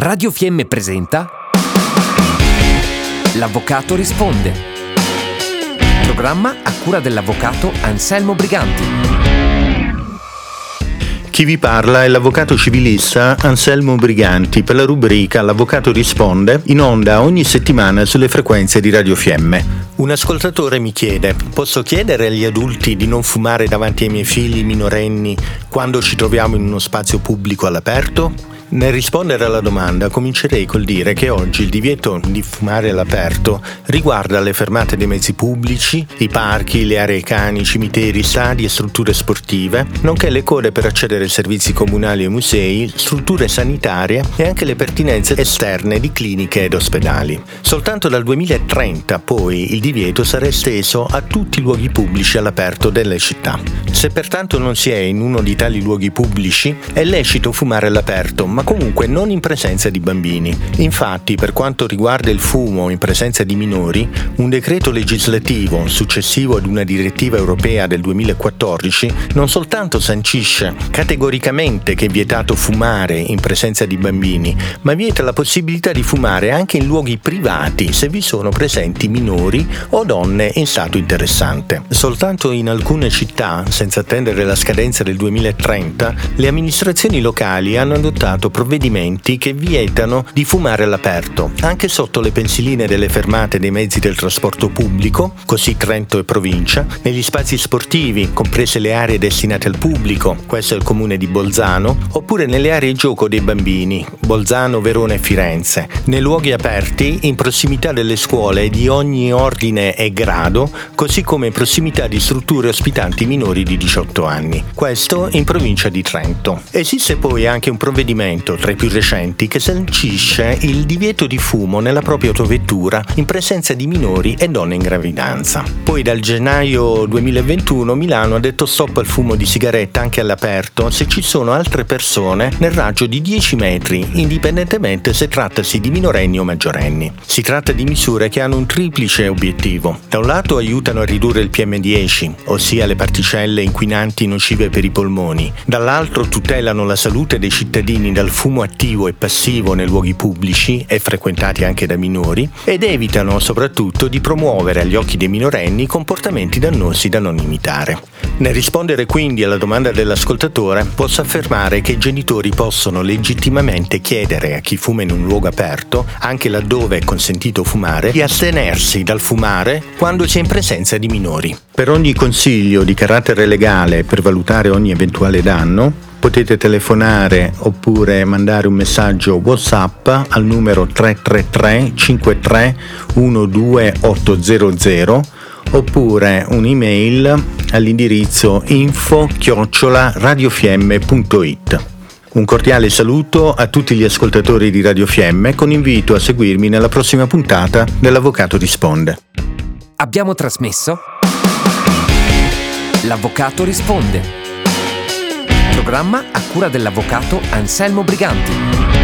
Radio Fiemme presenta L'Avvocato risponde. Programma a cura dell'avvocato Anselmo Briganti. Chi vi parla è l'avvocato civilista Anselmo Briganti per la rubrica L'Avvocato risponde in onda ogni settimana sulle frequenze di Radio Fiemme. Un ascoltatore mi chiede, posso chiedere agli adulti di non fumare davanti ai miei figli minorenni quando ci troviamo in uno spazio pubblico all'aperto? Nel rispondere alla domanda comincerei col dire che oggi il divieto di fumare all'aperto riguarda le fermate dei mezzi pubblici, i parchi, le aree cani, cimiteri, stadi e strutture sportive, nonché le code per accedere ai servizi comunali e musei, strutture sanitarie e anche le pertinenze esterne di cliniche ed ospedali. Soltanto dal 2030 poi il divieto sarà esteso a tutti i luoghi pubblici all'aperto delle città. Se pertanto non si è in uno di tali luoghi pubblici, è lecito fumare all'aperto, ma comunque non in presenza di bambini. Infatti, per quanto riguarda il fumo in presenza di minori, un decreto legislativo successivo ad una direttiva europea del 2014 non soltanto sancisce categoricamente che è vietato fumare in presenza di bambini, ma vieta la possibilità di fumare anche in luoghi privati se vi sono presenti minori o donne in stato interessante. Soltanto in alcune città, senza attendere la scadenza del 2030, le amministrazioni locali hanno adottato adottato provvedimenti che vietano di fumare all'aperto, anche sotto le pensiline delle fermate dei mezzi del trasporto pubblico, così Trento e provincia, negli spazi sportivi, comprese le aree destinate al pubblico, questo è il comune di Bolzano, oppure nelle aree gioco dei bambini, Bolzano, Verona e Firenze, nei luoghi aperti in prossimità delle scuole di ogni ordine e grado, così come in prossimità di strutture ospitanti minori di 18 anni. Questo in provincia di Trento. Esiste poi anche un provvedimento regolamento tra i più recenti che sancisce il divieto di fumo nella propria autovettura in presenza di minori e donne in gravidanza. Poi dal gennaio 2021 Milano ha detto stop al fumo di sigaretta anche all'aperto se ci sono altre persone nel raggio di 10 metri, indipendentemente se trattasi di minorenni o maggiorenni. Si tratta di misure che hanno un triplice obiettivo. Da un lato aiutano a ridurre il PM10, ossia le particelle inquinanti nocive per i polmoni, dall'altro tutelano la salute dei cittadini dal dal fumo attivo e passivo nei luoghi pubblici e frequentati anche da minori ed evitano soprattutto di promuovere agli occhi dei minorenni comportamenti dannosi da non imitare. Nel rispondere quindi alla domanda dell'ascoltatore, posso affermare che i genitori possono legittimamente chiedere a chi fuma in un luogo aperto, anche laddove è consentito fumare, di astenersi dal fumare quando si è in presenza di minori. Per ogni consiglio di carattere legale per valutare ogni eventuale danno, potete telefonare oppure mandare un messaggio WhatsApp al numero 333 53 12800 oppure un'email all'indirizzo info radiofiemme.it. Un cordiale saluto a tutti gli ascoltatori di Radio Fiemme con invito a seguirmi nella prossima puntata dell'Avvocato risponde. Abbiamo trasmesso L'Avvocato risponde programma a cura dell'avvocato Anselmo Briganti.